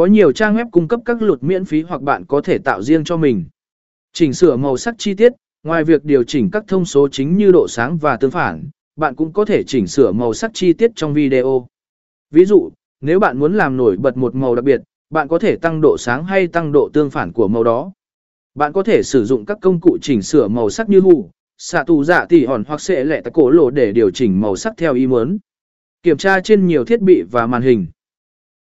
Có nhiều trang web cung cấp các lụt miễn phí hoặc bạn có thể tạo riêng cho mình. Chỉnh sửa màu sắc chi tiết, ngoài việc điều chỉnh các thông số chính như độ sáng và tương phản, bạn cũng có thể chỉnh sửa màu sắc chi tiết trong video. Ví dụ, nếu bạn muốn làm nổi bật một màu đặc biệt, bạn có thể tăng độ sáng hay tăng độ tương phản của màu đó. Bạn có thể sử dụng các công cụ chỉnh sửa màu sắc như hù, xạ tù dạ tỉ hòn hoặc sẽ lẹ tạc cổ lộ để điều chỉnh màu sắc theo ý muốn. Kiểm tra trên nhiều thiết bị và màn hình.